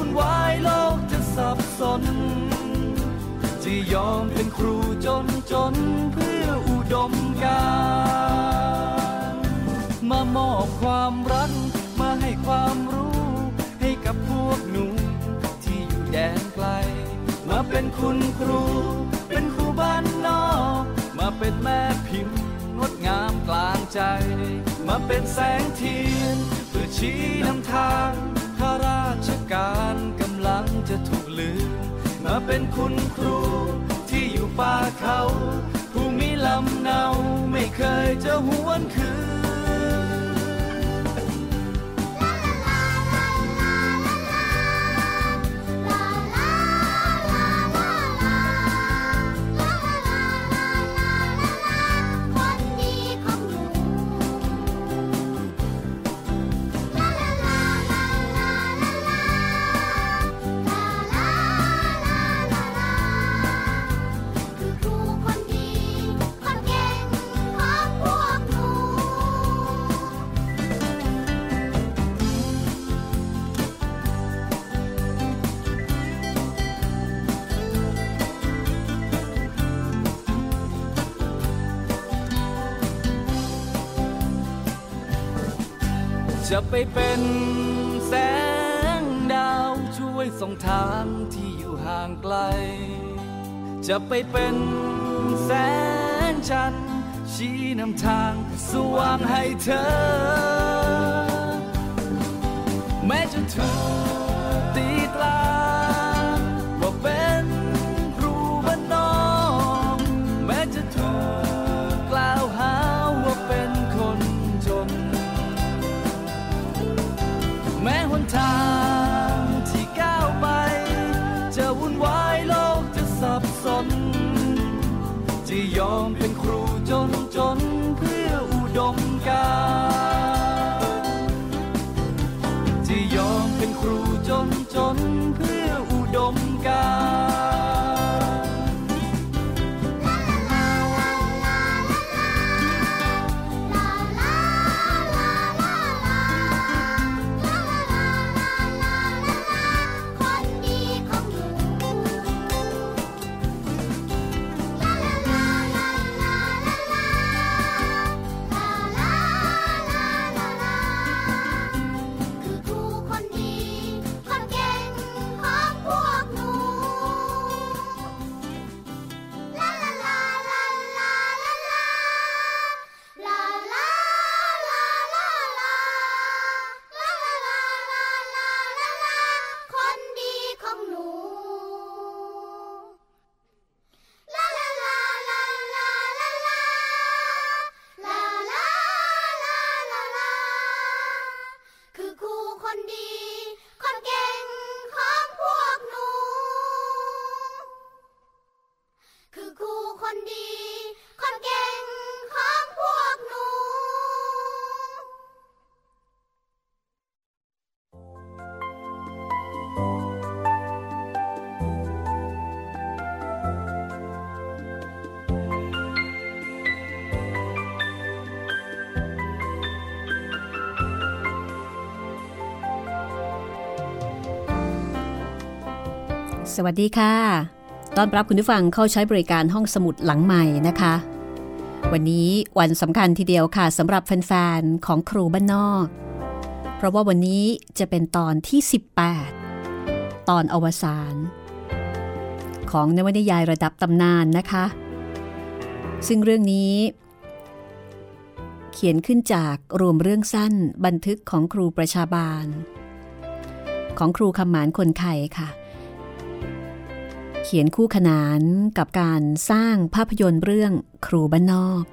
วุ่นวายโลกจะสับสน จะยอมเป็นครูจนจนเพื่ออุดมการมามอบความรักมาให้ความรู้ ให้กับพวกหนูที่อยู่แดนไกล มาเป็นคุณครู เป็นครูบ้านนอก มาเป็นแม่พิมพ์งดงามกลางใจ มาเป็นแสงเทียนเพื่อชี้นำทาง ข้าราชการกำลังจะถูกลืม มาเป็นคุณครูที่อยู่ป่าเขาผู้มีลำเนาไม่เคยจะหวนคืน จะไปเป็นแสงดาวช่วยส่องทางที่อยู่ห่างไกล จะไปเป็นแสงจันทร์ชี้นำทางสว่างให้เธอ แม้จะถูก สวัสดีค่ะ ต้อนรับคุณผู้ฟังเข้าใช้บริการห้องสมุดหลังใหม่นะคะ วันนี้วันสำคัญทีเดียวค่ะสำหรับแฟนๆของครูบ้านนอก เพราะว่าวันนี้จะเป็นตอนที่ 18 ตอนอวสานของนวนิยายระดับตำนานนะคะ ซึ่งเรื่องนี้ เขียนขึ้นจากรวมเรื่องสั้นบันทึกของครูประชาบาล ของครูคำหมานคนไทยค่ะ เขียนคู่ขนานกับการสร้างภาพยนตร์เรื่องครูบ้านนอก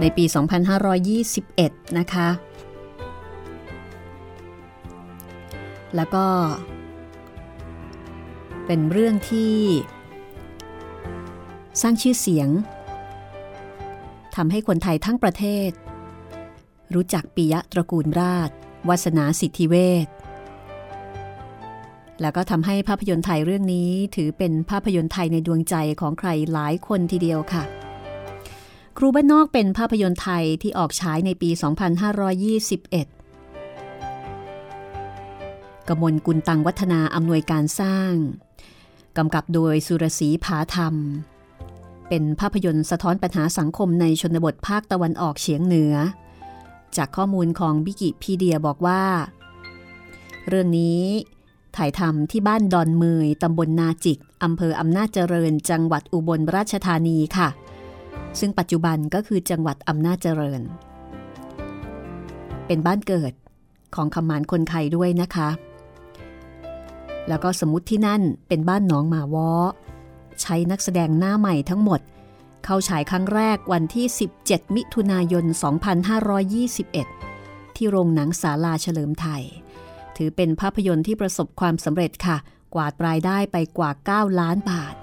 ในปี 2521 นะคะ แล้วก็ เป็นเรื่องที่ สร้างชื่อเสียงทำให้คนไทยทั้งประเทศ รู้จักปิยะตระกูลราชวาสนาสิทธิเวช แล้วก็ทำให้ภาพยนตร์ไทยเรื่องนี้ ถือเป็นภาพยนตร์ไทยในดวงใจของใครหลายคนทีเดียวค่ะ ครูบ้านนอกเป็นภาพยนตร์ไทยที่ออกฉายในปี 2521 กมลกุลตังวัฒนาอำนวยการสร้าง กำกับโดยสุรศรีผาธรรม เป็นภาพยนตร์สะท้อนปัญหาสังคมในชนบทภาคตะวันออกเฉียงเหนือ จากข้อมูลของบิกิพีเดียบอกว่า เรื่องนี้ ถ่ายทำที่บ้านดอนเมยตำบลนาจิกอำเภออำนาจเจริญ จังหวัดอุบลราชธานีค่ะ ซึ่งปัจจุบันก็คือจังหวัดอำนาจเจริญ เป็นบ้านเกิดของคำมานคนไทยด้วยนะคะ แล้วก็สมมติที่นั่นเป็นบ้านหนองหมาวอใช้นักแสดงหน้าใหม่ทั้งหมด เข้าฉายครั้งแรกวันที่ 17 มิถุนายน 2521 ที่โรงหนังศาลาเฉลิมไทย ถือเป็นภาพยนตร์ที่ประสบความสำเร็จค่ะ กวาดรายได้ไปกว่า 9 ล้านบาท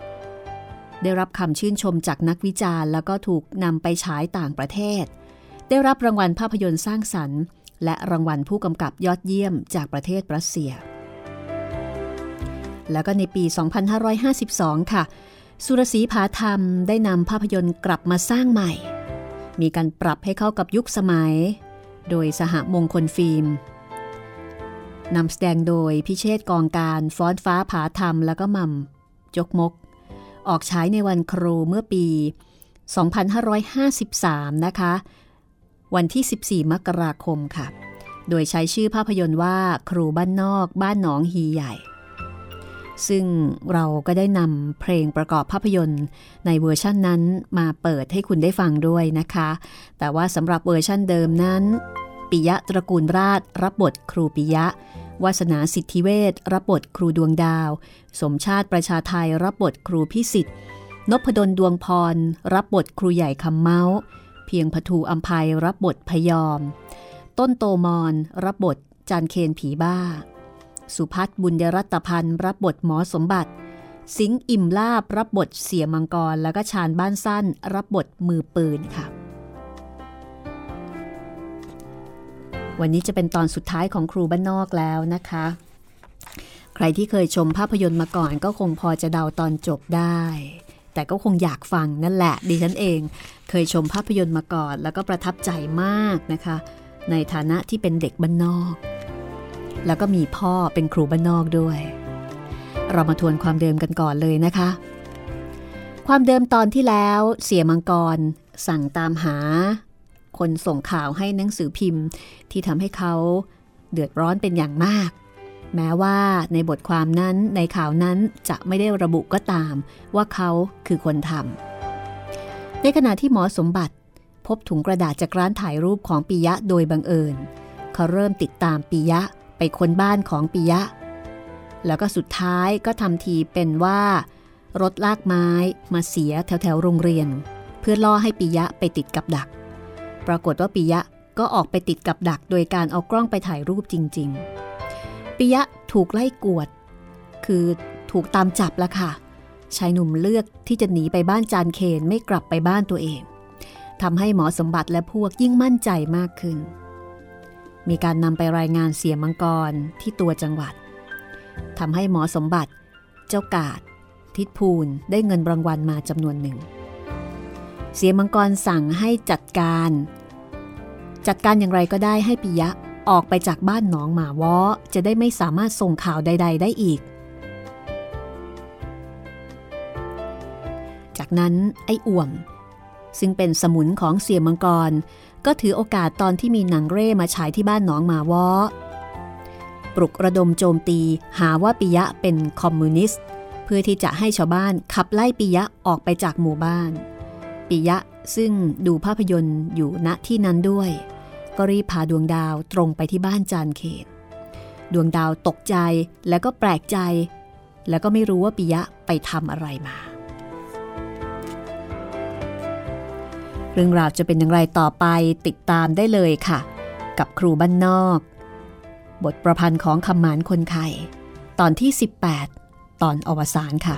ได้รับคำชื่นชมจากนักวิจารณ์ แล้วก็ถูกนำไปฉายต่างประเทศ ได้รับรางวัลภาพยนตร์สร้างสรรค์ และรางวัลผู้กำกับยอดเยี่ยมจากประเทศรัสเซีย แล้วก็ในปี 2552 ค่ะ สุรศรีผาธรรมได้นำภาพยนตร์กลับมาสร้างใหม่ มีการปรับให้เข้ากับยุคสมัย โดยสหมงคลฟิล์ม นำแสดงโดยพิเชษกองการฟ้อนฟ้าผาธรรมแล้วก็มัมจกมก ออกฉายในวันครูเมื่อปี 2553 นะคะ วันที่ 14 มกราคมค่ะ โดยใช้ชื่อภาพยนตร์ว่าครูบ้านนอกบ้านหนองฮีใหญ่ ซึ่งเราก็ได้นำเพลงประกอบภาพยนตร์ในเวอร์ชั่นนั้นมาเปิดให้คุณได้ฟังด้วยนะคะ แต่ว่าสำหรับเวอร์ชั่นเดิมนั้น ปิยะตระกูลราษฎร์ รับบทครูปิยะ วาสนาสิทธิเวชรับบทครูดวงดาว สมชาติประชาไทยรับบทครูพิสิทธิ์นพดลดวงพร รับบทครูใหญ่คำเมาส์เพียงพทูอัมภัยรับบทพยอม ต้นโตมอน รับบทจานเคนผีบ้า สุพัฒน์บุญยรัตพันธ์รับบทหมอสมบัติ สิงห์อิ่มลาบรับบทเสียมังกร แล้วก็ชาญบ้านสั้น รับบทมือปืนค่ะ วันนี้จะเป็นตอนสุดท้ายของครูบ้านนอกแล้วนะคะ ใครที่เคยชมภาพยนตร์มาก่อนก็คงพอจะเดาตอนจบได้ แต่ก็คงอยากฟังนั่นแหละ ดิฉันเอง เคยชมภาพยนตร์มาก่อน แล้วก็ประทับใจมากนะคะ ในฐานะที่เป็นเด็กบ้านนอก แล้วก็มีพ่อเป็นครูบ้านนอกด้วย เรามาทวนความเดิมกันก่อนเลยนะคะ ความเดิมตอนที่แล้วเสียมังกรสั่งตามหา คนส่งข่าวให้หนังสือพิมพ์ ที่ทำให้เขาเดือดร้อนเป็นอย่างมาก แม้ว่าในบทความนั้นในข่าวนั้นจะไม่ได้ระบุก็ตาม ว่าเขาคือคนทำในขณะที่หมอสมบัติ พบถุงกระดาษจากร้านถ่ายรูปของปิยะโดยบังเอิญ เขาเริ่มติดตามปิยะไปค้นบ้านของปิยะ แล้วก็สุดท้ายก็ทำทีเป็นว่ารถลากไม้มาเสียแถวแถวโรงเรียน เพื่อล่อให้ปิยะไปติดกับดัก ปรากฏว่าปิยะก็ออกไปติดกับดักโดยการเอากล้องไปถ่ายรูปจริง ๆ ปิยะถูกไล่กวด คือถูกตามจับแล้วค่ะ ชายหนุ่มเลือกที่จะหนีไปบ้านจานเคนไม่กลับไปบ้านตัวเองทำให้หมอสมบัติและพวกยิ่งมั่นใจมากขึ้น มีการนำไปรายงานเสียมังกรที่ตัวจังหวัดทำให้หมอสมบัติ เจ้ากาดทิดภูลได้เงินรางวัลมาจำนวนหนึ่ง เสียมังกรสั่งให้จัดการ จัดการอย่างไรก็ได้ให้ปิยะออกไปจากบ้านหนองหมาวอจะได้ไม่สามารถส่งข่าวใด ๆ ได้อีก จากนั้นไอ้อ่วม ซึ่งเป็นสมุนของเสียมังกร ก็ถือโอกาสตอนที่มีหนังเร่มาฉายที่บ้านหนองหมาวอปลุกระดมโจมตีหาว่าปิยะเป็นคอมมิวนิสต์ เพื่อที่จะให้ชาวบ้านขับไล่ปิยะออกไปจากหมู่บ้าน ปิยะซึ่งดูภาพยนตร์อยู่ณที่นั้นด้วย ก็รีบพาดวงดาวตรงไปที่บ้านจานเขต ดวงดาวตกใจแล้วก็แปลกใจ แล้วก็ไม่รู้ว่าปิยะไปทำอะไรมา เรื่องราวจะเป็นอย่างไรต่อไปติดตามได้เลยค่ะ กับครูบ้านนอก บทประพันธ์ของคำหมานคนไข่ตอนที่ 18 ตอนอวสานค่ะ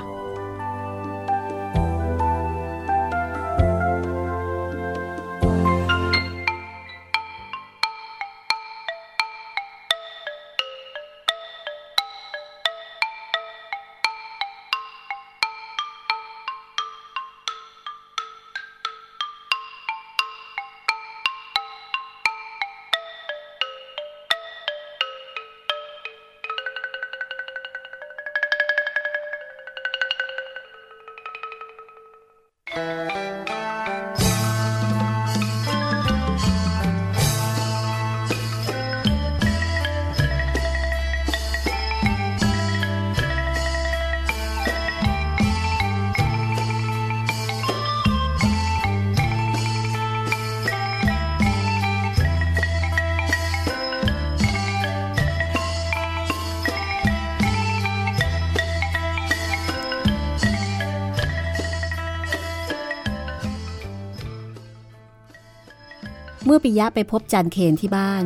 อปิยะไปพบจันเคนที่บ้าน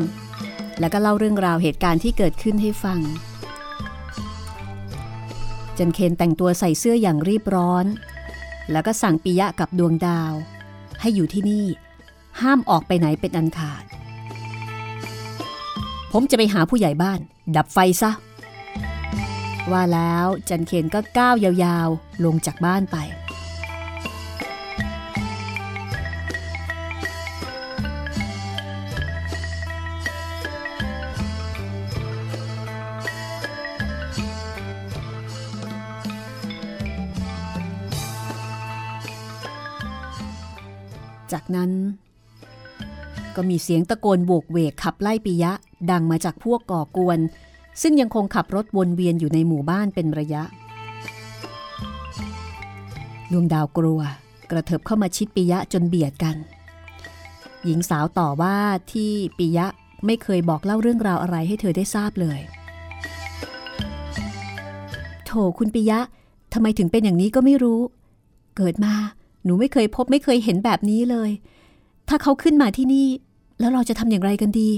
แล้วก็เล่าเรื่องราวเหตุการณ์ที่เกิดขึ้นให้ฟัง จันเคนแต่งตัวใส่เสื้ออย่างรีบร้อน แล้วก็สั่งปิยะกับดวงดาว ให้อยู่ที่นี่ ห้ามออกไปไหนเป็นอันขาด ผมจะไปหาผู้ใหญ่บ้าน ดับไฟซะว่าแล้วจันเคนก็ก้าวยาวๆ ลงจากบ้านไป ก็มีเสียงตะโกนโบกเวกขับไล่ปิยะ ดังมาจากพวกก่อกวน ซึ่งยังคงขับรถวนเวียนอยู่ในหมู่บ้านเป็นระยะ ดวงดาวกลัว กระเถิบเข้ามาชิดปิยะจนเบียดกัน หญิงสาวต่อว่าที่ปิยะไม่เคยบอกเล่าเรื่องราวอะไรให้เธอได้ทราบเลยโถคุณปิยะทำไมถึงเป็นอย่างนี้ก็ไม่รู้ เกิดมาหนูไม่เคยพบไม่เคยเห็นแบบนี้เลย ถ้าเขาขึ้นมาที่นี่ แล้วเราจะทำอย่างไรกันดี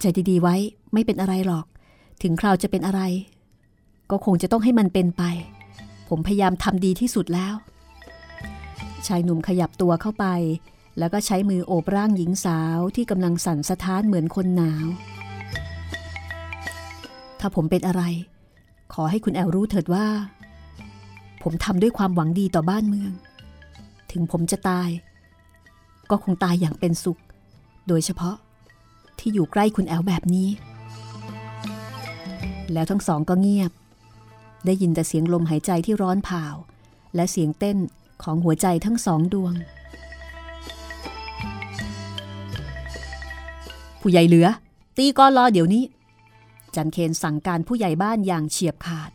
ใจดีๆไว้ไม่เป็นอะไรหรอก ถึงคราวจะเป็นอะไร ก็คงจะต้องให้มันเป็นไป ผมพยายามทำดีที่สุดแล้ว ชายหนุ่มขยับตัวเข้าไป แล้วก็ใช้มือโอบร่างหญิงสาวที่กำลังสั่นสะท้านเหมือนคนหนาว ถ้าผมเป็นอะไร ขอให้คุณแอลรู้เถิดว่า ผมทำด้วยความหวังดีต่อบ้านเมือง ถึงผมจะตาย ก็คงตายอย่างเป็นสุข โดยเฉพาะที่อยู่ใกล้คุณแอลแบบนี้ แล้วทั้งสองก็เงียบ ได้ยินแต่เสียงลมหายใจที่ร้อนเผาและเสียงเต้นของหัวใจทั้งสองดวง ผู้ใหญ่เหลือ ตีก้อนรอเดี๋ยวนี้ จันเคนสั่งการผู้ใหญ่บ้านอย่างเฉียบขาด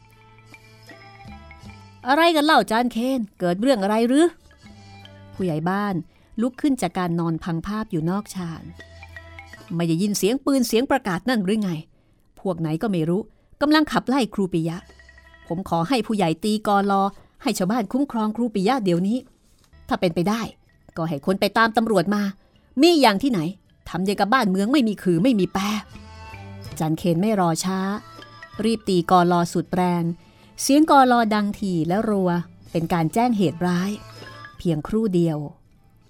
อะไรกันเล่าจานเคนเกิดเรื่องอะไรหรือ ผู้ใหญ่บ้าน ลุกขึ้นจากการนอนพังภาพอยู่นอกชานไม่ได้ยินเสียงปืนเสียงประกาศนั่นหรือไง พวกไหนก็ไม่รู้กำลังขับไล่ครูปิยะ ผมขอให้ผู้ใหญ่ตีกอรอให้ชาวบ้านคุ้มครองครูปิยะเดี๋ยวนี้ ถ้าเป็นไปได้ ก็ให้คนไปตามตำรวจมา มีอย่างที่ไหนทำอย่างกับบ้านเมืองไม่มีคือไม่มีแปรจันเคนไม่รอช้า รีบตีกอรอสุดแรงเสียงกอรอดังถี่และรัว เป็นการแจ้งเหตุร้าย เพียงครู่เดียว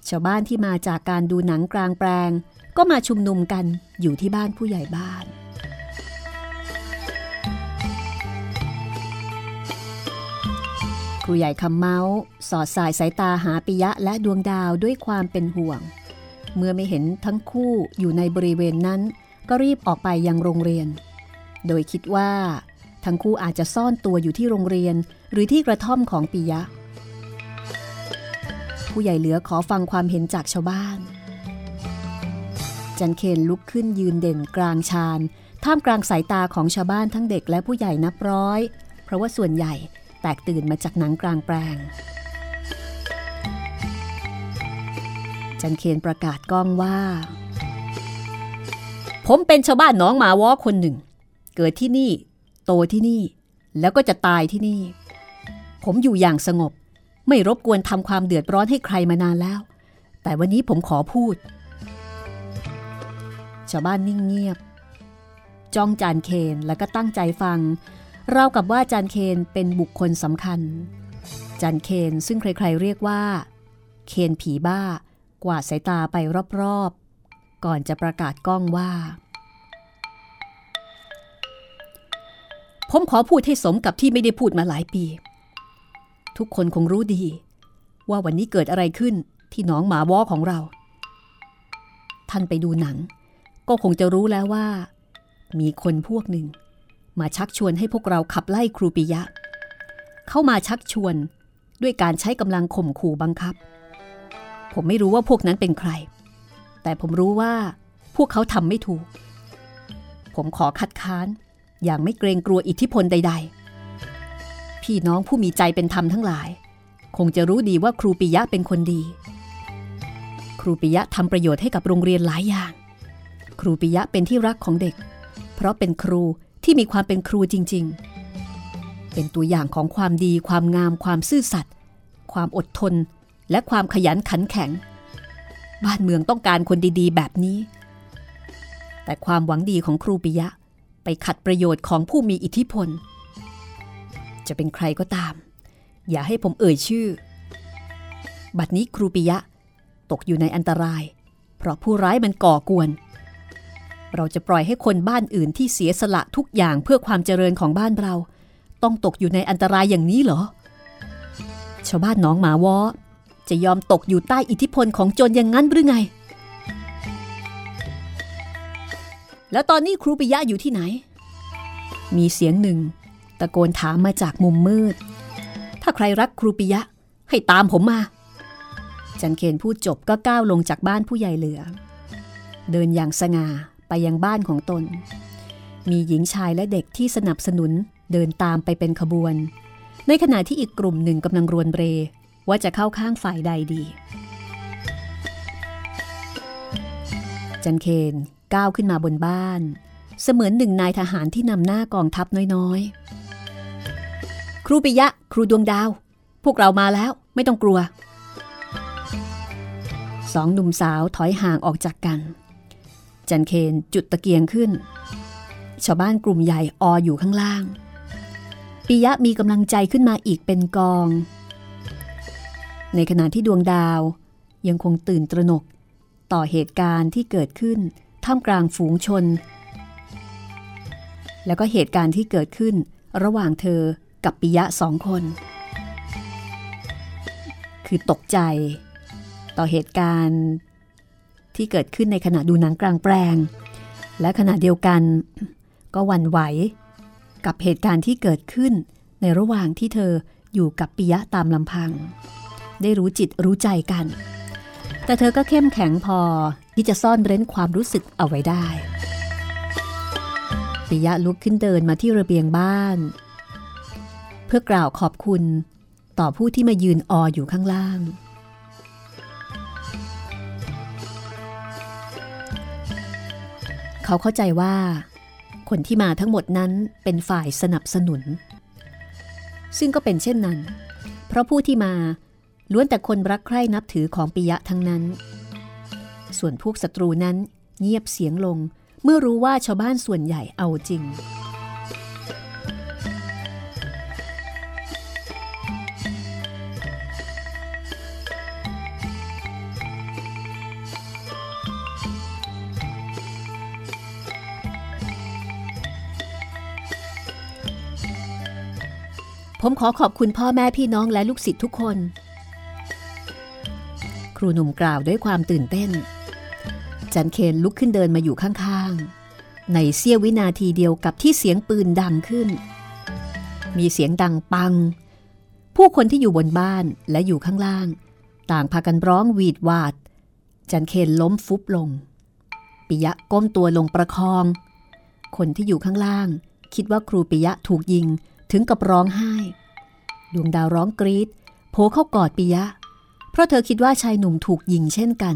ชาวบ้านที่มาจากการดูหนังกลางแปลง ก็มาชุมนุมกันอยู่ที่บ้านผู้ใหญ่บ้านครูใหญ่คำเมาส์สอดสายสายตาหาปิยะและดวงดาวด้วยความเป็นห่วง เมื่อไม่เห็นทั้งคู่อยู่ในบริเวณนั้น ก็รีบออกไปยังโรงเรียน โดยคิดว่า ทั้งคู่อาจจะซ่อนตัวอยู่ที่โรงเรียนหรือที่กระท่อมของปิยะ ผู้ใหญ่เหลือขอฟังความเห็นจากชาวบ้าน จันเคนลุกขึ้นยืนเด่นกลางชานท่ามกลางสายตาของชาวบ้านทั้งเด็กและผู้ใหญ่นับร้อย เพราะว่าส่วนใหญ่แตกตื่นมาจากหนังกลางแปลง จันเคนประกาศก้องว่า ผมเป็นชาวบ้านหน้องหมาวอคนหนึ่ง เกิดที่นี่ โตที่นี่ แล้วก็จะตายที่นี่ ผมอยู่อย่างสงบ ไม่รบกวนทำความเดือดร้อนให้ใครมานานแล้ว แต่วันนี้ผมขอพูด ชาวบ้านนิ่งเงียบ จ้องจานเคนแล้วก็ตั้งใจฟัง เรากับว่าจานเคนเป็นบุคคลสำคัญ จานเคนซึ่งใครๆเรียกว่า เคนผีบ้ากวาดสายตาไปรอบๆ ก่อนจะประกาศกล้องว่า ผมขอพูดให้สมกับที่ไม่ได้พูดมาหลายปี ทุกคนคงรู้ดี ว่าวันนี้เกิดอะไรขึ้นที่หนองหมาวอของเรา ท่านไปดูหนัง ก็คงจะรู้แล้วว่า มีคนพวกหนึ่ง มาชักชวนให้พวกเราขับไล่ครูปิยะ เข้ามาชักชวนด้วยการใช้กำลังข่มขู่บังคับ ผมไม่รู้ว่าพวกนั้นเป็นใคร แต่ผมรู้ว่าพวกเขาทำไม่ถูก ผมขอคัดค้านอย่างไม่เกรงกลัวอิทธิพลใด ๆ พี่น้องผู้มีใจเป็นธรรมทั้งหลาย คงจะรู้ดีว่าครูปิยะเป็นคนดี ครูปิยะทำประโยชน์ให้กับโรงเรียนหลายอย่าง ครูปิยะเป็นที่รักของเด็ก เพราะเป็นครูที่มีความเป็นครูจริง ๆ เป็นตัวอย่างของความดี ความงาม ความซื่อสัตย์ความอดทน และความขยันขันแข็ง บ้านเมืองต้องการคนดีๆ แบบนี้ แต่ความหวังดีของครูปิยะไปขัดประโยชน์ของผู้มีอิทธิพล จะเป็นใครก็ตาม อย่าให้ผมเอ่ยชื่อ บัดนี้ครูปิยะ ตกอยู่ในอันตราย เพราะผู้ร้ายมันก่อกวน เราจะปล่อยให้คนบ้านอื่นที่เสียสละทุกอย่างเพื่อความเจริญของบ้านเรา ต้องตกอยู่ในอันตรายอย่างนี้เหรอ ชาวบ้านหนองหมาวอจะยอมตกอยู่ใต้อิทธิพลของโจรอย่างนั้นหรือไง แล้วตอนนี้ครูปิยะอยู่ที่ไหน มีเสียงหนึ่ง ตะโกนถามมาจากมุมมืด ถ้าใครรักครูปิยะ ให้ตามผมมา จันเคนพูดจบก็ก้าวลงจากบ้านผู้ใหญ่เหลือ เดินอย่างสง่าไปยังบ้านของตน มีหญิงชายและเด็กที่สนับสนุนเดินตามไปเป็นขบวน ในขณะที่อีกกลุ่มหนึ่งกำลังรวนเร ว่าจะเข้าข้างฝ่ายใดดี จันเคนก้าวขึ้นมาบนบ้าน เสมือนหนึ่งนายทหารที่นำหน้ากองทัพน้อยๆ ครูปิยะ ครูดวงดาว พวกเรามาแล้วไม่ต้องกลัว สองหนุ่มสาวถอยห่างออกจากกัน จันเคนจุดตะเกียงขึ้น ชาวบ้านกลุ่มใหญ่อออยู่ข้างล่าง ปิยะมีกำลังใจขึ้นมาอีกเป็นกอง ในขณะที่ดวงดาวยังคงตื่นตระหนกต่อเหตุการณ์ที่เกิดขึ้นท่ามกลางฝูงชน แล้วก็เหตุการณ์ที่เกิดขึ้นระหว่างเธอ กับปิยะสองคน คือตกใจ ต่อเหตุการณ์ที่เกิดขึ้นในขณะดูหนังกลางแปลง และขณะเดียวกันก็หวั่นไหวกับเหตุการณ์ที่เกิดขึ้นในระหว่างที่เธออยู่กับปิยะตามลำพัง ได้รู้จิตรู้ใจกัน แต่เธอก็เข้มแข็งพอที่จะซ่อนเร้นความรู้สึกเอาไว้ได้ปิยะลุกขึ้นเดินมาที่ระเบียงบ้าน เพื่อกล่าวขอบคุณต่อผู้ที่มายืนอออยู่ข้างล่าง เขาเข้าใจว่า คนที่มาทั้งหมดนั้นเป็นฝ่ายสนับสนุน ซึ่งก็เป็นเช่นนั้น เพราะผู้ที่มาล้วนแต่คนรักใคร่นับถือของปิยะทั้งนั้น ส่วนพวกศัตรูนั้นเงียบเสียงลงเมื่อรู้ว่าชาวบ้านส่วนใหญ่เอาจริง ผมขอขอบคุณพ่อแม่พี่น้องและลูกศิษย์ทุกคน ครูหนุ่มกล่าวด้วยความตื่นเต้น จันเคนลุกขึ้นเดินมาอยู่ข้างๆ ในเสี้ยววินาทีเดียวกับที่เสียงปืนดังขึ้น มีเสียงดังปัง ผู้คนที่อยู่บนบ้านและอยู่ข้างล่าง ต่างพากันร้องหวีดหวาด จันเคนล้มฟุบลง ปิยะก้มตัวลงประคอง คนที่อยู่ข้างล่าง คิดว่าครูปิยะถูกยิง ถึงกับร้องไห้ ดวงดาวร้องกรีดโผเข้ากอดปิยะ เพราะเธอคิดว่าชายหนุ่มถูกยิงเช่นกัน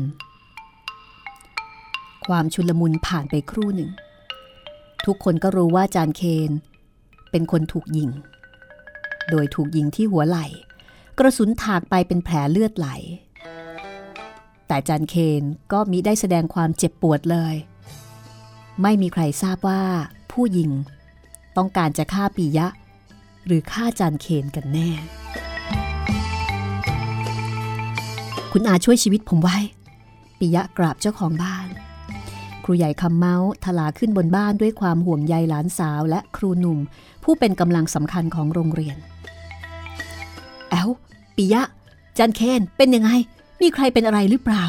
ความชุลมุนผ่านไปครู่หนึ่ง ทุกคนก็รู้ว่าจานเคนเป็นคนถูกยิง โดยถูกยิงที่หัวไหล่ กระสุนถากไปเป็นแผลเลือดไหล แต่จานเคนก็มิได้แสดงความเจ็บปวดเลย ไม่มีใครทราบว่าผู้ยิง ต้องการจะฆ่าปียะ หรือฆ่าจานเคนกันแน่ คุณอาช่วยชีวิตผมไว้ปิยะกราบเจ้าของบ้าน ครูใหญ่คำเมาส์ทลาขึ้นบนบ้านด้วยความห่วงใยหลานสาวและครูหนุ่ม ผู้เป็นกำลังสำคัญของโรงเรียน แอลปิยะ จันเคนเป็นยังไง มีใครเป็นอะไรหรือเปล่า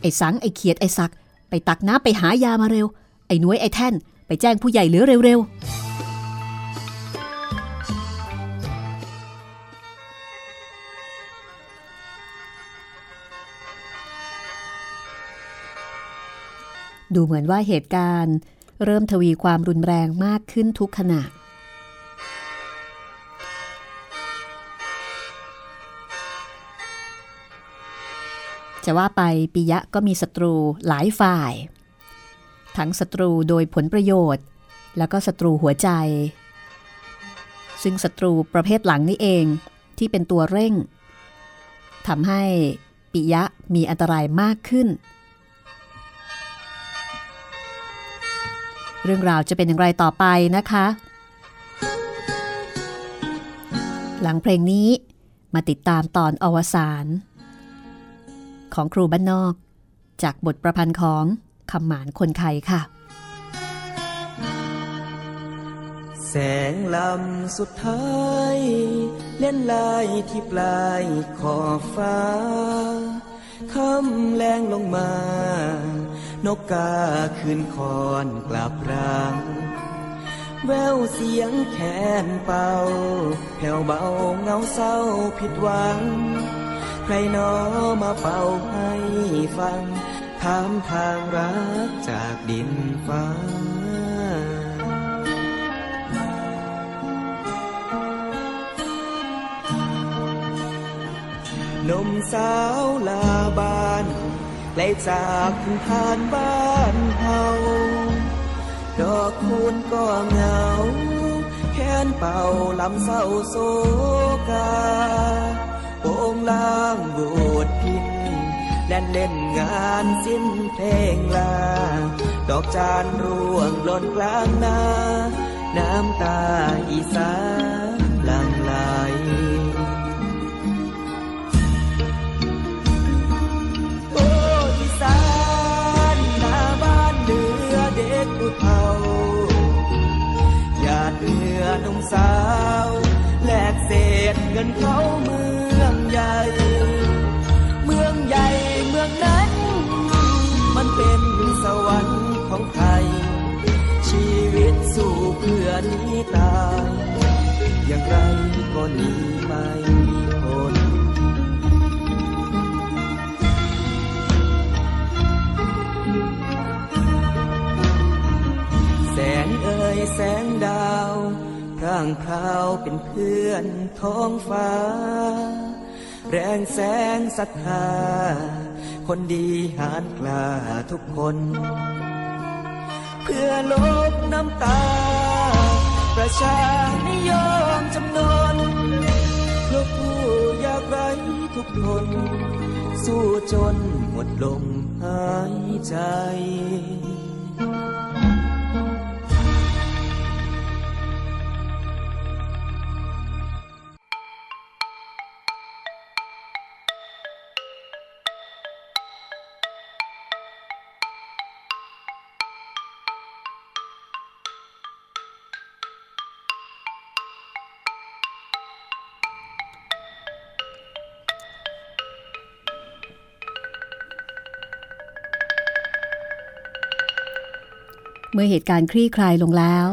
ไอ้สังไอ้เขียดไอ้สัก ไปตักน้ำไปหายามาเร็ว ไอ้น้วยไอ้แท่น ไปแจ้งผู้ใหญ่เหลือเร็วๆ ดูเหมือนว่าเหตุการณ์ เริ่มทวีความรุนแรงมากขึ้นทุกขณะ จะว่าไปปิยะก็มีศัตรูหลายฝ่าย ทั้งศัตรูโดยผลประโยชน์ แล้วก็ศัตรูหัวใจ ซึ่งศัตรูประเภทหลังนี่เองที่เป็นตัวเร่งทำให้ปิยะมีอันตรายมากขึ้น เรื่องราวจะเป็นอย่างไรต่อไปนะคะ หลังเพลงนี้มาติดตามตอนอวสานของครูบ้านนอก จากบทประพันธ์ของคำหมานคนไทยค่ะ แสงลำสุดท้าย เล่นลายที่ปลายขอบฟ้าคำแรงลงมา นกกาคืนคอนกลับรังแววเสียงแคนเป่า แผ่วเบาเงาเศร้าผิดหวัง ใครนอมาเป่าให้ฟัง ถามทางรักจากดินฟ้านมสาวลาบาน ลจากทุ่งทานบ้านเฮาดอกคูณก็เหงา แค้นเป่าลำเศร้าโศกาโป่งล่างบูดพินแล่นเล่นงานสิ้นเพลงลา ดอกจานร่วงหล่นกลางนา น้ำตาอีสาน สาวแลกเศษเงินเขาเมืองใหญ่ เมืองใหญ่เมืองนั้น มันเป็นสวรรค์ของไทย ชีวิตสู้เพื่อนี้ตาย อย่างไรก็หนีไม่พ้นแสงเอ่ยแสงดา วพร่างพราวเป็นเพื่อนท้องฟ้า แรงแสงศรัทธา คนดีหานกล้าทุกคน เพื่อลบน้ำตา ประชานิยมจำนนลบผู้ยากไร้ทุกคน สู้จนหมดลมหายใจ มื่อเหตุการณ์คลี่คลายลงแล้ว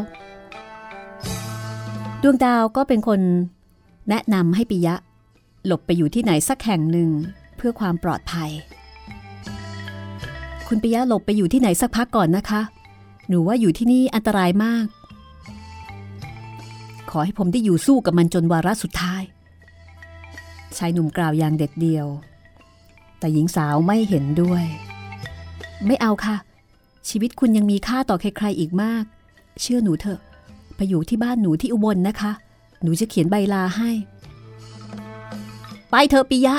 ดวงดาวก็เป็นคนแนะนำให้ปิยะ หลบไปอยู่ที่ไหนสักแห่งหนึ่งเพื่อความปลอดภัย คุณปิยะหลบไปอยู่ที่ไหนสักพักก่อนนะคะ หนูว่าอยู่ที่นี่อันตรายมาก ขอให้ผมได้อยู่สู้กับมันจนวาระสุดท้าย ชายหนุ่มกล่าวอย่างเด็ดเดียว แต่หญิงสาวไม่เห็นด้วย ไม่เอาค่ะ ชีวิตคุณยังมีค่าต่อใครๆอีกมาก เชื่อหนูเถอะ ไปอยู่ที่บ้านหนูที่อุบลนนะคะ หนูจะเขียนใบลาให้ ไปเถอะปิยะ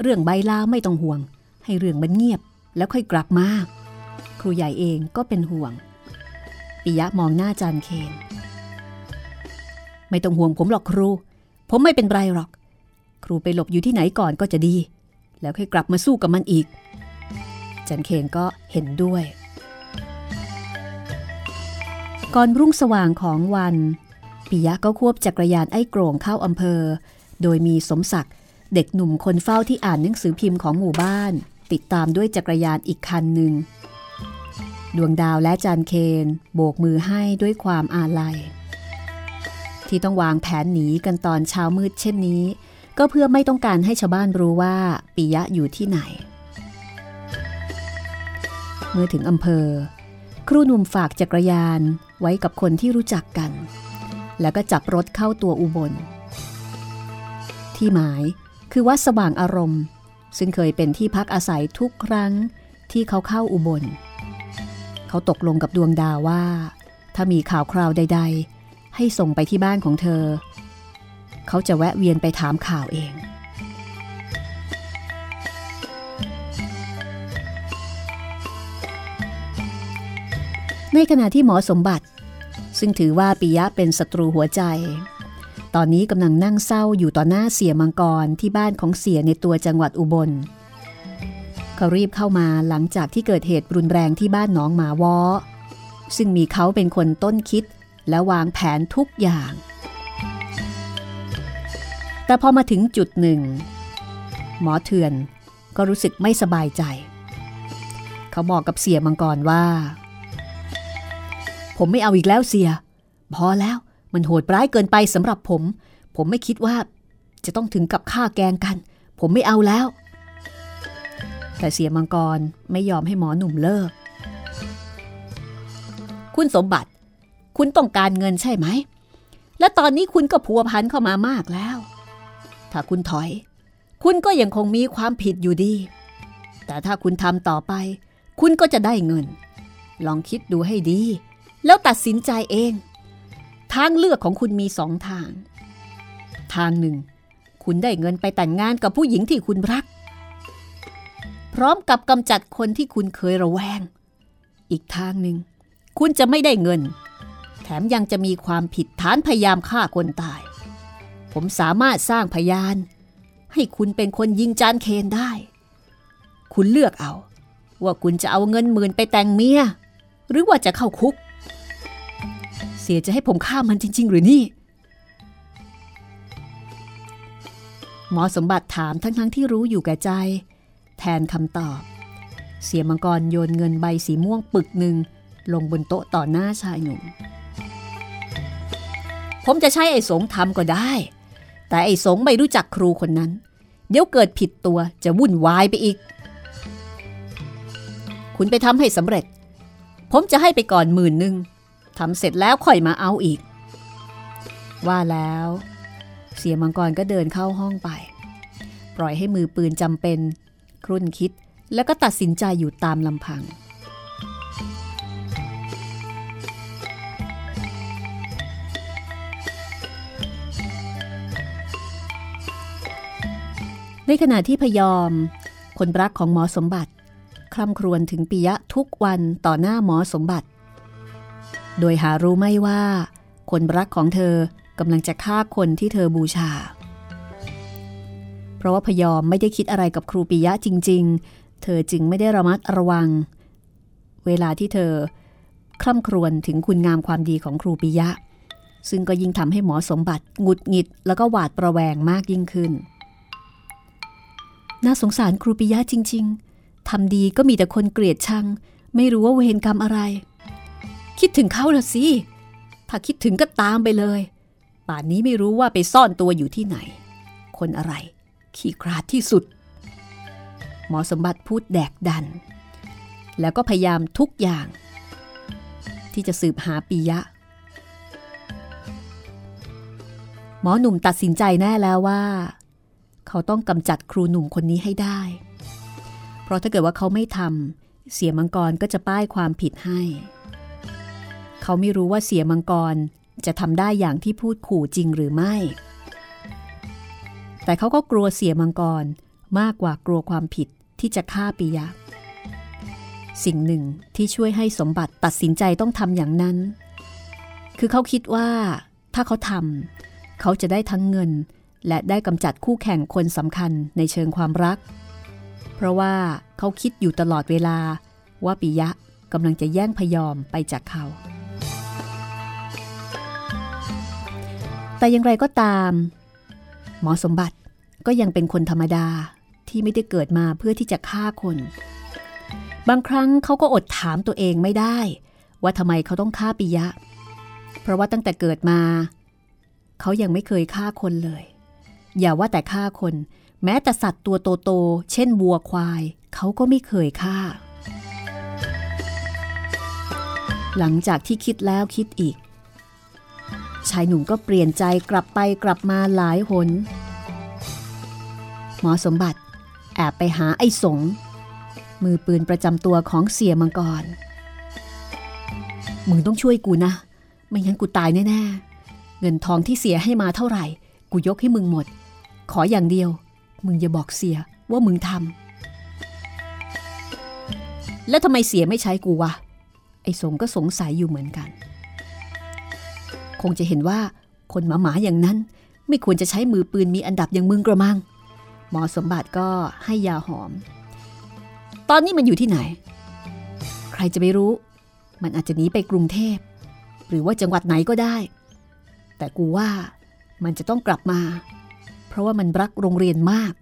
เรื่องใบลาไม่ต้องห่วง ให้เรื่องมันเงียบแล้วค่อยกลับมา ครูใหญ่เองก็เป็นห่วง ปิยะมองหน้าจานเคน ไม่ต้องห่วงผมหรอกครู ผมไม่เป็นไรหรอก ครูไปหลบอยู่ที่ไหนก่อนก็จะดี แล้วค่อยกลับมาสู้กับมันอีก จันเคนก็เห็นด้วย ก่อนรุ่งสว่างของวันปิยะก็ควบจักรยานไอ้โกร่งเข้าอำเภอ โดยมีสมศักดิ์เด็กหนุ่มคนเฝ้าที่อ่านหนังสือพิมพ์ของหมู่บ้าน ติดตามด้วยจักรยานอีกคันหนึ่งดวงดาวและจานเคนโบกมือให้ด้วยความอาลัย ที่ต้องวางแผนหนีกันตอนเช้ามืดเช่นนี้ ก็เพื่อไม่ต้องการให้ชาวบ้านรู้ว่าปิยะอยู่ที่ไหน เมื่อถึงอำเภอ ครูหนุ่มฝากจักรยานไว้กับคนที่รู้จักกัน แล้วก็จับรถเข้าตัวอุบล ที่หมายคือวัดสว่างอารมณ์ ซึ่งเคยเป็นที่พักอาศัยทุกครั้งที่เขาเข้าอุบล เขาตกลงกับดวงดาวว่า ถ้ามีข่าวคราวใด ๆ ให้ส่งไปที่บ้านของเธอ เขาจะแวะเวียนไปถามข่าวเอง ในขณะที่หมอสมบัติ ซึ่งถือว่าปิยะเป็นศัตรูหัวใจ ตอนนี้กำลังนั่งเศร้าอยู่ต่อหน้าเสียมังกรที่บ้านของเสียในตัวจังหวัดอุบล เขารีบเข้ามาหลังจากที่เกิดเหตุรุนแรงที่บ้านหนองหมาวอซึ่งมีเขาเป็นคนต้นคิดและวางแผนทุกอย่าง แต่พอมาถึงจุดหนึ่ง หมอเถื่อนก็รู้สึกไม่สบายใจ เขาบอกกับเสียมังกรว่า ผมไม่เอาอีกแล้วเสีย พอแล้วมันโหดร้ายเกินไปสำหรับผม ผมไม่คิดว่า จะต้องถึงกับฆ่าแกงกัน ผมไม่เอาแล้ว แต่เสียมังกรไม่ยอมให้หมอหนุ่มเลิก คุณสมบัติ คุณต้องการเงินใช่ไหม และตอนนี้คุณก็พัวพันเข้ามามากแล้ว ถ้าคุณถอย คุณก็ยังคงมีความผิดอยู่ดี แต่ถ้าคุณทำต่อไป คุณก็จะได้เงิน ลองคิดดูให้ดี แล้วตัดสินใจเอง ทางเลือกของคุณมีสองทาง ทางหนึ่ง คุณได้เงินไปแต่งงานกับผู้หญิงที่คุณรัก พร้อมกับกำจัดคนที่คุณเคยระแวง อีกทางหนึ่ง คุณจะไม่ได้เงิน แถมยังจะมีความผิดฐานพยายามฆ่าคนตาย ผมสามารถสร้างพยาน ให้คุณเป็นคนยิงจานเคนได้ คุณเลือกเอา ว่าคุณจะเอาเงินหมื่นไปแต่งเมีย หรือว่าจะเข้าคุก เสียจะให้ผมฆ่ามันจริง ๆ หรือนี่ หมอสมบัติถามทั้งๆทที่รู้อยู่แก่ใจ แทนคำตอบ เสียมังกรโยนเงินใบสีม่วงปึกหนึ่งลงบนโต๊ะต่อหน้าชายหนุ่ม ผมจะใช้ไอ้สงทำก็ได้ แต่ไอ้สงไม่รู้จักครูคนนั้น เดี๋ยวเกิดผิดตัวจะวุ่นวายไปอีก คุณไปทำให้สำเร็จ ผมจะให้ไปก่อนหมื่นหนึ่ง ทำเสร็จแล้วค่อยมาเอาอีก ว่าแล้ว เสียมังกรก็เดินเข้าห้องไป ปล่อยให้มือปืนจำเป็น ครุ่นคิดแล้วก็ตัดสินใจอยู่ตามลำพัง ในขณะที่พยอม คนรักของหมอสมบัติ คร่ำครวญถึงปิยะทุกวันต่อหน้าหมอสมบัติ โดยหารู้ไม่ว่า คนรักของเธอกำลังจะฆ่าคนที่เธอบูชา เพราะว่าพยอมไม่ได้คิดอะไรกับครูปิยะจริง ๆ เธอจึงไม่ได้ระมัดระวัง เวลาที่เธอคร่ำครวญถึงคุณงามความดีของครูปิยะ ซึ่งก็ยิ่งทำให้หมอสมบัติหงุดหงิดแล้วก็หวาดประแวงมากยิ่งขึ้น น่าสงสารครูปิยะจริง ๆทำดีก็มีแต่คนเกลียดชัง ไม่รู้ว่าเวรกรรมอะไร คิดถึงเขาละสิ ถ้าคิดถึงก็ตามไปเลย ป่านนี้ไม่รู้ว่าไปซ่อนตัวอยู่ที่ไหน คนอะไร ขี้คลาดที่สุด หมอสมบัติพูดแดกดัน แล้วก็พยายามทุกอย่าง ที่จะสืบหาปิยะ หมอหนุ่มตัดสินใจแน่แล้วว่า เขาต้องกำจัดครูหนุ่มคนนี้ให้ได้ เพราะถ้าเกิดว่าเขาไม่ทำเสียมังกรก็จะป้ายความผิดให้ เขาไม่รู้ว่าเสียมังกรจะทำได้อย่างที่พูดขู่จริงหรือไม่ แต่เขาก็กลัวเสียมังกรมากกว่ากลัวความผิดที่จะฆ่าปิยะ สิ่งหนึ่งที่ช่วยให้สมบัติตัดสินใจต้องทำอย่างนั้น คือเขาคิดว่า ถ้าเขาทำเขาจะได้ทั้งเงิน และได้กำจัดคู่แข่งคนสำคัญในเชิงความรัก เพราะว่าเขาคิดอยู่ตลอดเวลาว่าปิยะกำลังจะแย่งพยอมไปจากเขา แต่อย่างไรก็ตาม หมอสมบัติก็ยังเป็นคนธรรมดาที่ไม่ได้เกิดมาเพื่อที่จะฆ่าคน บางครั้งเขาก็อดถามตัวเองไม่ได้ ว่าทำไมเขาต้องฆ่าปิยะ เพราะว่าตั้งแต่เกิดมา เขายังไม่เคยฆ่าคนเลย อย่าว่าแต่ฆ่าคน แม้แต่สัตว์ตัวโตๆเช่นวัวควาย เขาก็ไม่เคยฆ่า หลังจากที่คิดแล้วคิดอีก ชายหนุ่มก็เปลี่ยนใจกลับไปกลับมาหลายหน หมอสมบัติแอบไปหาไอ้สง มือปืนประจำตัวของเสียมังกร มึงต้องช่วยกูนะ ไม่งั้นกูตายแน่ๆ เงินทองที่เสียให้มาเท่าไหร่ กูยกให้มึงหมด ขออย่างเดียว มึงอย่าบอกเสียว่ามึงทำแล้วทำไมเสียไม่ใช้กูวะ ไอ้สงก็สงสัยอยู่เหมือนกัน คงจะเห็นว่าคนหมาหมาอย่างนั้น ไม่ควรจะใช้มือปืนมีอันดับอย่างมึงกระมัง หมอสมบัติก็ให้ยาหอม ตอนนี้มันอยู่ที่ไหน ใครจะไปรู้ มันอาจจะหนีไปกรุงเทพ หรือว่าจังหวัดไหนก็ได้ แต่กูว่ามันจะต้องกลับมา เพราะว่ามันรักโรงเรียนมาก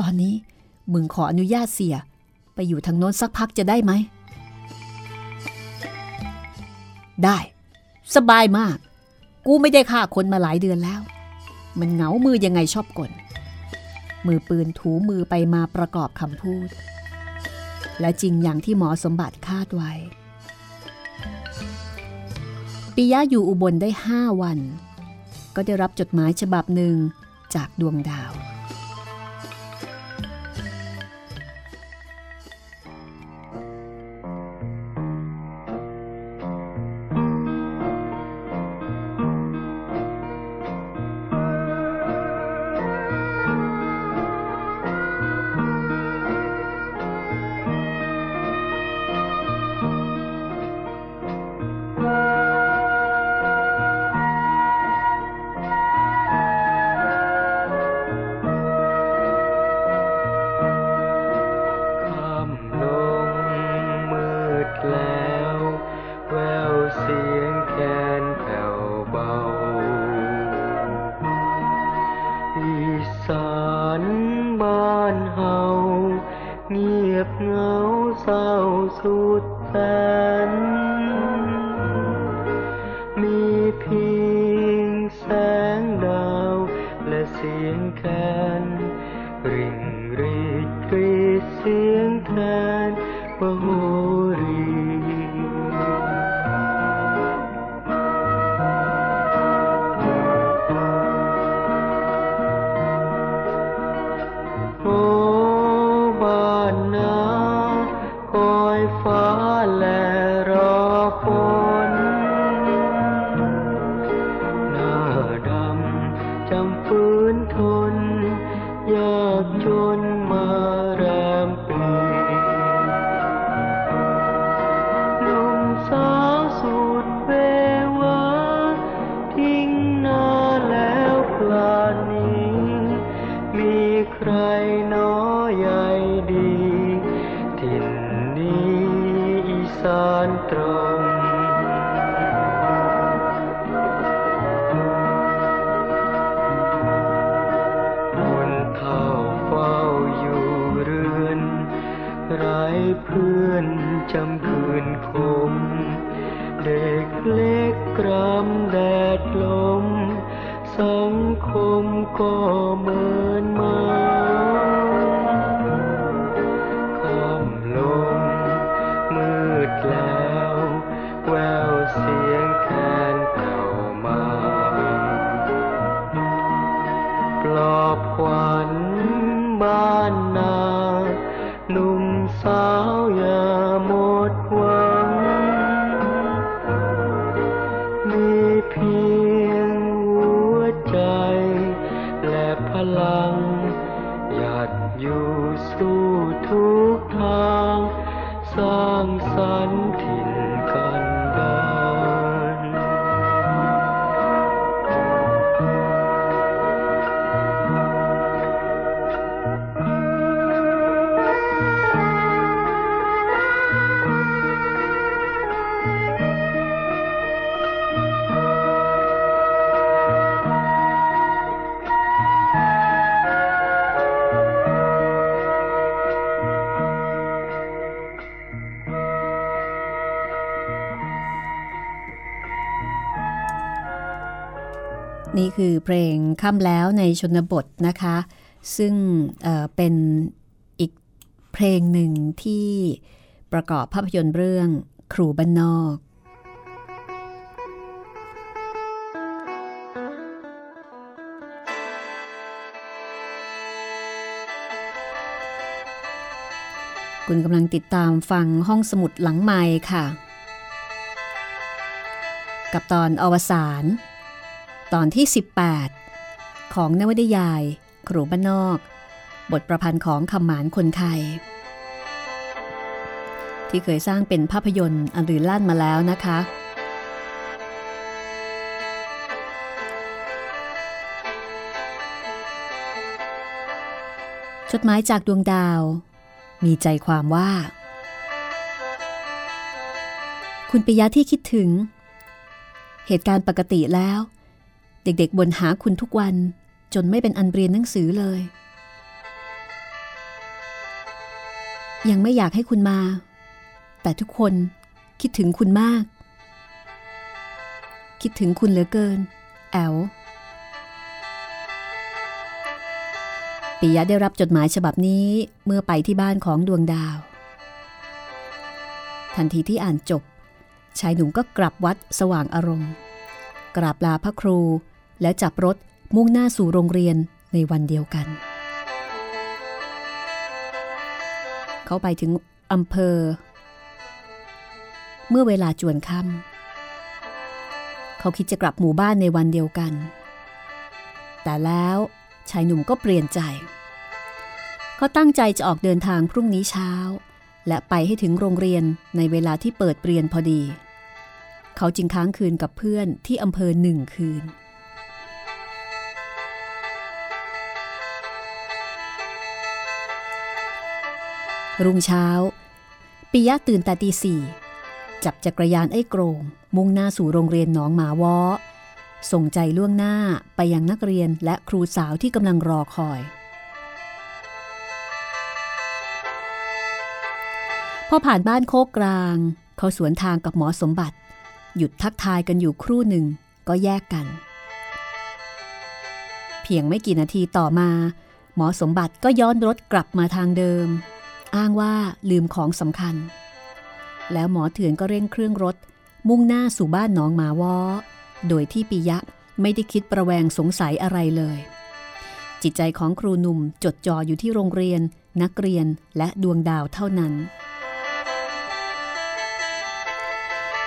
ตอนนี้มึงขออนุญาตเสีย ไปอยู่ทางโน้นสักพักจะได้ไหม ได้ สบายมาก กูไม่ได้ฆ่าคนมาหลายเดือนแล้ว มันเหงามือยังไงชอบกลมือปืนถูมือไปมาประกอบคำพูด และจริงอย่างที่หมอสมบัติคาดไว้ปิยะอยู่อุบลได้ห้าวัน ก็ได้รับจดหมายฉบับหนึ่งจากดวงดาว นี่คือเพลงค่ำแล้วในชนบทนะคะ ซึ่งเเป็นอีกเพลงหนึ่งที่ประกอบภาพยนตร์เรื่องครูบ้านนอกคุณกำลังติดตามฟังห้องสมุดหลังไม้ค่ะ กับตอนอวสาน ตอนที่ 18 ของนวนิยาย ครูบ้านนอก บทประพันธ์ของคำหมานคนไทยที่เคยสร้างเป็นภาพยนตร์อันลือลั่นมาแล้วนะคะ จดหมายจากดวงดาว มีใจความว่า คุณปิยะที่คิดถึง เหตุการณ์ปกติแล้ว เด็กๆบ่นหาคุณทุกวันจนไม่เป็นอันเรียนหนังสือเลย ยังไม่อยากให้คุณมา แต่ทุกคนคิดถึงคุณมาก คิดถึงคุณเหลือเกิน แอลปิยะได้รับจดหมายฉบับนี้เมื่อไปที่บ้านของดวงดาว ทันทีที่อ่านจบ ชายหนุ่มก็กลับวัดสว่างอารมณ์ กราบลาพระครู แล้วจับรถมุ่งหน้าสู่โรงเรียนในวันเดียวกัน เขาไปถึงอำเภอ เมื่อเวลาจวนค่ำเขาคิดจะกลับหมู่บ้านในวันเดียวกัน แต่แล้วชายหนุ่มก็เปลี่ยนใจ เขาตั้งใจจะออกเดินทางพรุ่งนี้เช้า และไปให้ถึงโรงเรียนในเวลาที่เปิดเรียนพอดี เขาจึงค้างคืนกับเพื่อนที่อำเภอหนึ่งคืน รุ่งเช้าปิยะตื่นแต่ตีสี่จับจักรยานไอ้โกรง มุ่งหน้าสู่โรงเรียนหนองหมาวอส่งใจล่วงหน้าไปยังนักเรียนและครูสาวที่กำลังรอคอย พอผ่านบ้านโคกกลาง เขาสวนทางกับหมอสมบัติ หยุดทักทายกันอยู่ครู่หนึ่งก็แยกกัน เพียงไม่กี่นาทีต่อมา หมอสมบัติก็ย้อนรถกลับมาทางเดิม อ้างว่าลืมของสำคัญ แล้วหมอเถื่อนก็เร่งเครื่องรถ มุ่งหน้าสู่บ้านหนองหมาวอโดยที่ปิยะไม่ได้คิดประแวงสงสัยอะไรเลย จิตใจของครูหนุ่มจดจ่ออยู่ที่โรงเรียน นักเรียนและดวงดาวเท่านั้น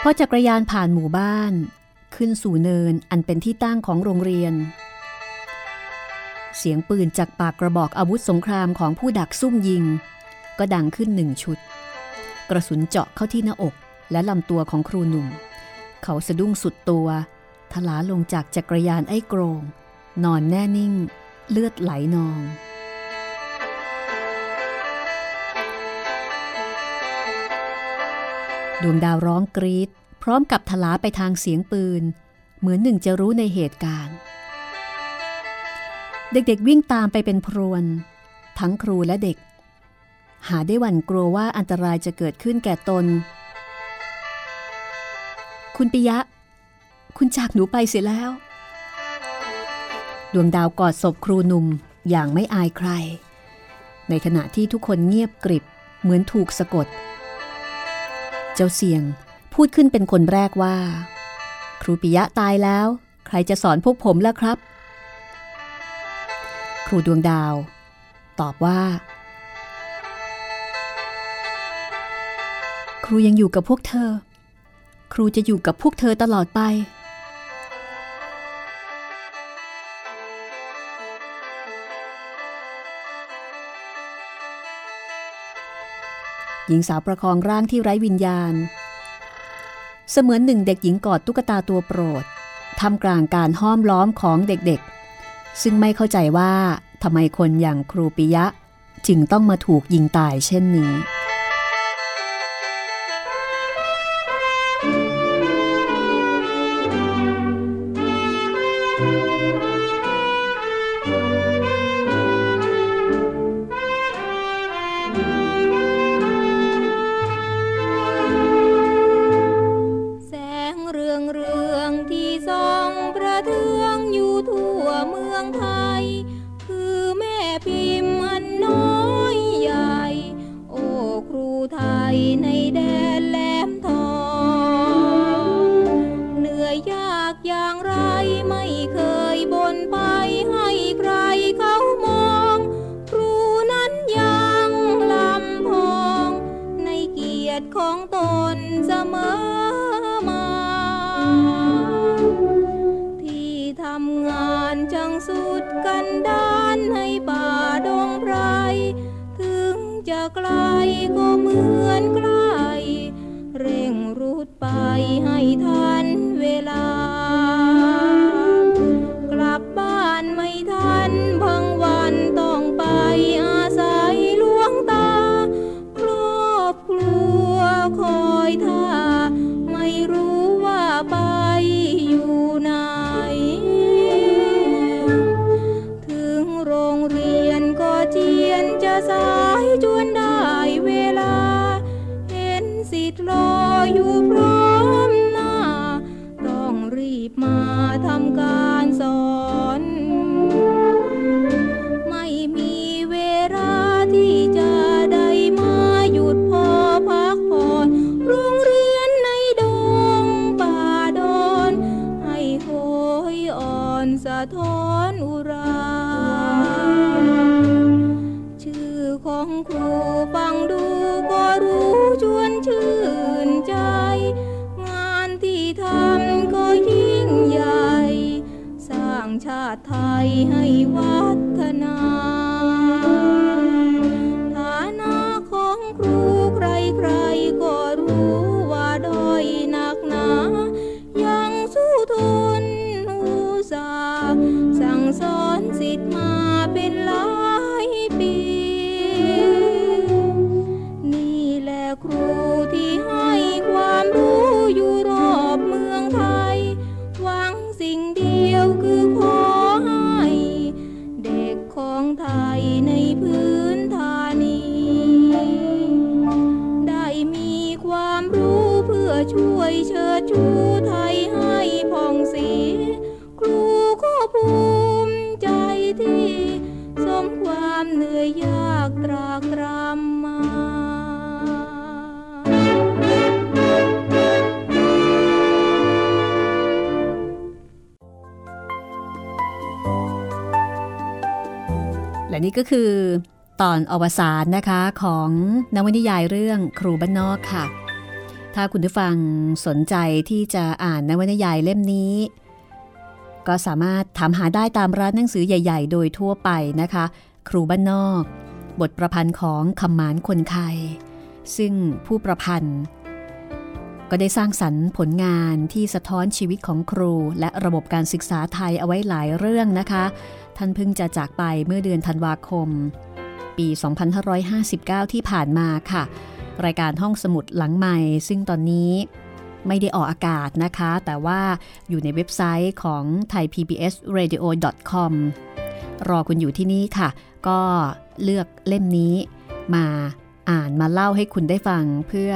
พอจักรยานผ่านหมู่บ้าน ขึ้นสู่เนินอันเป็นที่ตั้งของโรงเรียน เสียงปืนจากปากกระบอกอาวุธสงครามของผู้ดักซุ่มยิง ก็ดังขึ้นหนึ่งชุด กระสุนเจาะเข้าที่หน้าอกและลำตัวของครูหนุ่ม เขาสะดุ้งสุดตัวทลาลงจากจักรยานไอ้โกรงนอนแน่นิ่ง เลือดไหลนอง ดวงดาวร้องกรีดพร้อมกับทลาไปทางเสียงปืน เหมือนหนึ่งจะรู้ในเหตุการณ์ เด็กๆวิ่งตามไปเป็นพรวน ทั้งครูและเด็ก หาได้หวั่นกลัวว่าอันตรายจะเกิดขึ้นแก่ตน คุณปิยะ คุณจากหนูไปเสียแล้ว ดวงดาวกอดศพครูหนุ่มอย่างไม่อายใคร ในขณะที่ทุกคนเงียบกริบเหมือนถูกสะกด เจ้าเสียงพูดขึ้นเป็นคนแรกว่า ครูปิยะตายแล้ว ใครจะสอนพวกผมล่ะครับ ครูดวงดาว ตอบว่า ครูยังอยู่กับพวกเธอ ครูจะอยู่กับพวกเธอตลอดไป หญิงสาวประคองร่างที่ไร้วิญญาณ เสมือนหนึ่งเด็กหญิงกอดตุ๊กตาตัวโปรดทำกลางการห้อมล้อมของเด็กๆ ซึ่งไม่เข้าใจว่าทำไมคนอย่างครูปิยะ จึงต้องมาถูกยิงตายเช่นนี้ ท้อนอุรา ชื่อของครูฟังดูก็รู้ชวนชื่นใจ งานที่ทำก็ยิ่งใหญ่ สร้างชาติไทยให้วัด ก็คือตอนอวสานนะคะของนวนิยายเรื่องครูบ้านนอกค่ะ ถ้าคุณผู้ฟังสนใจที่จะอ่านนวนิยายเล่มนี้ ก็สามารถถามหาได้ตามร้านหนังสือใหญ่ ๆ โดยทั่วไปนะคะ ครูบ้านนอก บทประพันธ์ของคำหมานคนไทยซึ่งผู้ประพันธ์ ก็ได้สร้างสรรค์ผลงานที่สะท้อนชีวิตของครู และระบบการศึกษาไทยเอาไว้หลายเรื่องนะคะ ท่านเพิ่งจะจากไปเมื่อเดือนธันวาคม ปี 2559 ที่ผ่านมาค่ะ รายการห้องสมุดหลังใหม่ ซึ่งตอนนี้ไม่ได้ออกอากาศนะคะ แต่ว่าอยู่ในเว็บไซต์ของ thaipbsradio.com รอคุณอยู่ที่นี่ค่ะ ก็เลือกเล่มนี้มาอ่านมาเล่าให้คุณได้ฟังเพื่อ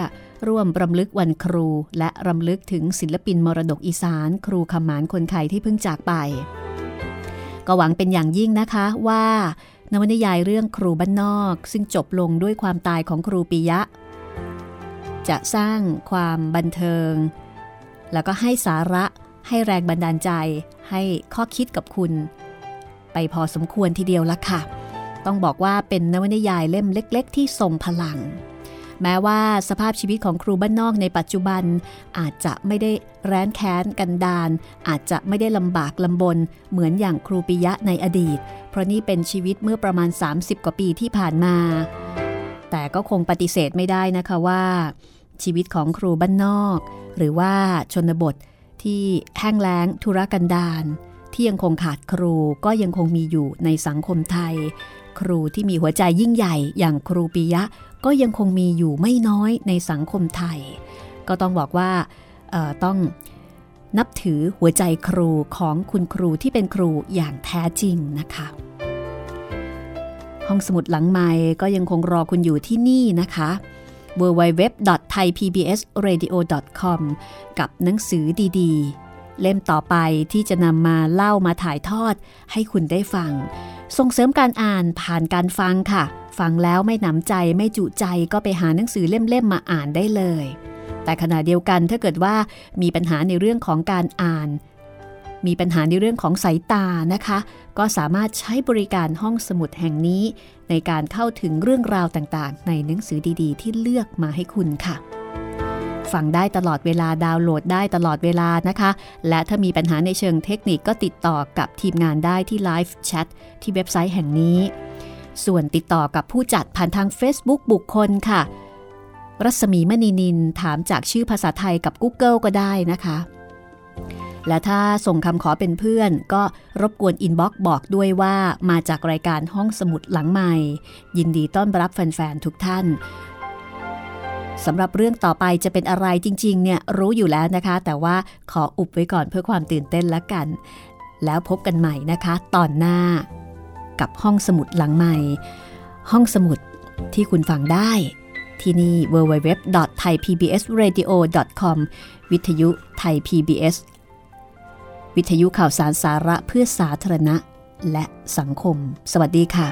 ร่วมรำลึกวันครู และรำลึกถึงศิลปินมรดกอีสาน ครูคำหมานคนไทยที่เพิ่งจากไป ก็หวังเป็นอย่างยิ่งนะคะว่านวนิยายเรื่องครูบ้านนอก ซึ่งจบลงด้วยความตายของครูปิยะ จะสร้างความบันเทิง แล้วก็ให้สาระให้แรงบันดาลใจ ให้ข้อคิดกับคุณ ไปพอสมควรทีเดียวละค่ะ ต้องบอกว่าเป็นนวนิยายเล่มเล็ก ๆ ที่ทรงพลัง แม้ว่าสภาพชีวิตของครูบ้านนอกในปัจจุบัน อาจจะไม่ได้แร้นแค้นกันดาน อาจจะไม่ได้ลำบากลำบน เหมือนอย่างครูปิยะในอดีต เพราะนี่เป็นชีวิตเมื่อประมาณ 30 กว่าปีที่ผ่านมา แต่ก็คงปฏิเสธไม่ได้นะคะว่า ชีวิตของครูบ้านนอก หรือว่าชนบทที่แห้งแล้งธุรกันดารที่ยังคงขาดครูก็ยังคงมีอยู่ในสังคมไทย ครูที่มีหัวใจยิ่งใหญ่อย่างครูปิยะ ก็ยังคงมีอยู่ไม่น้อยในสังคมไทย ก็ต้องบอกว่าต้องนับถือหัวใจครูของคุณครูที่เป็นครูอย่างแท้จริงนะคะ ห้องสมุดหลังไม้ก็ยังคงรอคุณอยู่ที่นี่นะคะ www.thaipbsradio.com กับหนังสือดีๆ เล่มต่อไปที่จะนำมาเล่ามาถ่ายทอดให้คุณได้ฟัง ส่งเสริมการอ่านผ่านการฟังค่ะ ฟังแล้วไม่หนำใจไม่จุใจก็ไปหาหนังสือเล่มๆมาอ่านได้เลย แต่ขณะเดียวกันถ้าเกิดว่ามีปัญหาในเรื่องของการอ่าน มีปัญหาในเรื่องของสายตานะคะ ก็สามารถใช้บริการห้องสมุดแห่งนี้ ในการเข้าถึงเรื่องราวต่างๆ ในหนังสือดีๆ ที่เลือกมาให้คุณค่ะ ฟังได้ตลอดเวลาดาวน์โหลดได้ตลอดเวลานะคะ และถ้ามีปัญหาในเชิงเทคนิคก็ติดต่อกับทีมงานได้ที่ไลฟ์แชทที่เว็บไซต์แห่งนี้ ส่วนติดต่อกับผู้จัดผ่านทาง Facebook บุคคลค่ะ รัศมีมณีนินถามจากชื่อภาษาไทยกับ Google ก็ได้นะคะ และถ้าส่งคำขอเป็นเพื่อน ก็รบกวนอินบ็อกซ์บอกด้วยว่ามาจากรายการห้องสมุดหลังใหม่ ยินดีต้อนรับแฟนๆทุกท่าน สำหรับเรื่องต่อไปจะเป็นอะไรจริงๆ เนี่ยรู้อยู่แล้วนะคะ แต่ว่าขออุบไว้ก่อนเพื่อความตื่นเต้นละกัน แล้วพบกันใหม่นะคะ ตอนหน้า กับห้องสมุดหลังใหม่ ห้องสมุดที่คุณฟังได้ ที่นี่ www.thaipbsradio.com วิทยุไทย PBS วิทยุข่าวสารสาระเพื่อสาธารณะ และสังคม สวัสดีค่ะ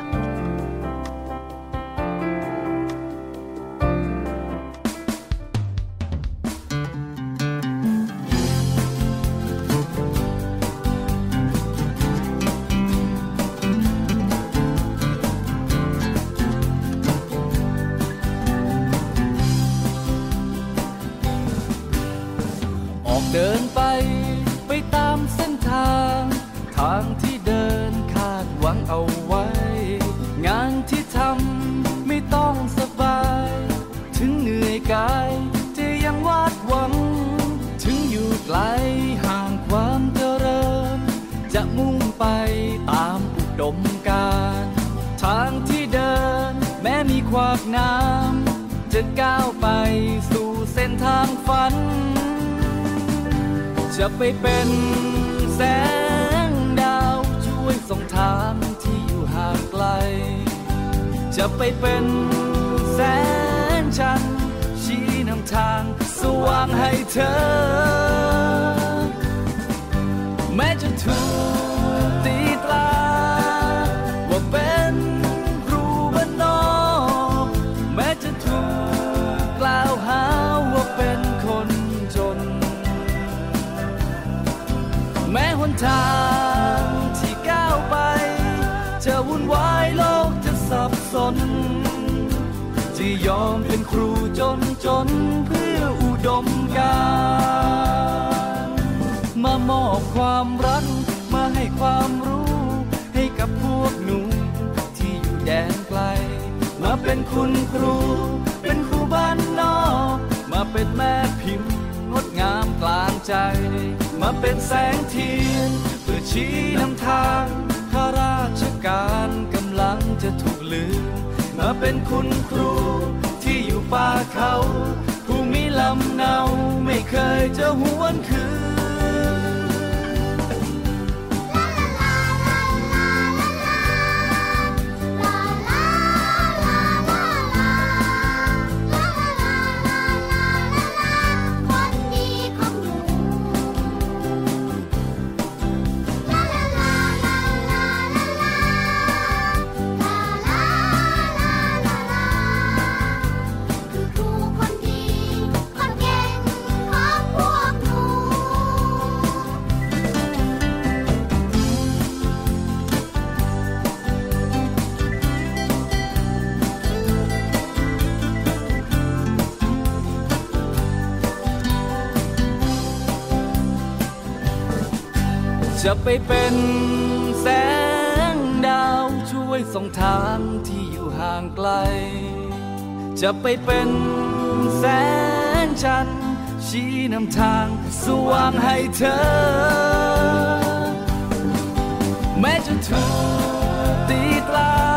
ใจ มาเป็นแสงเทียน เพื่อชี้นำทางข้าราชการกำลังจะถูกลืม มาเป็นคุณครูที่อยู่ป่าเขา ผู้มีลำเนาไม่เคยจะหวนคืน ไปเป็นแสงดาวช่วยส่องทางที่อยู่ห่างไกล จะไปเป็นแสงจันทร์ชี้นำทางสว่างให้เธอ แม้จะถูกตีตรา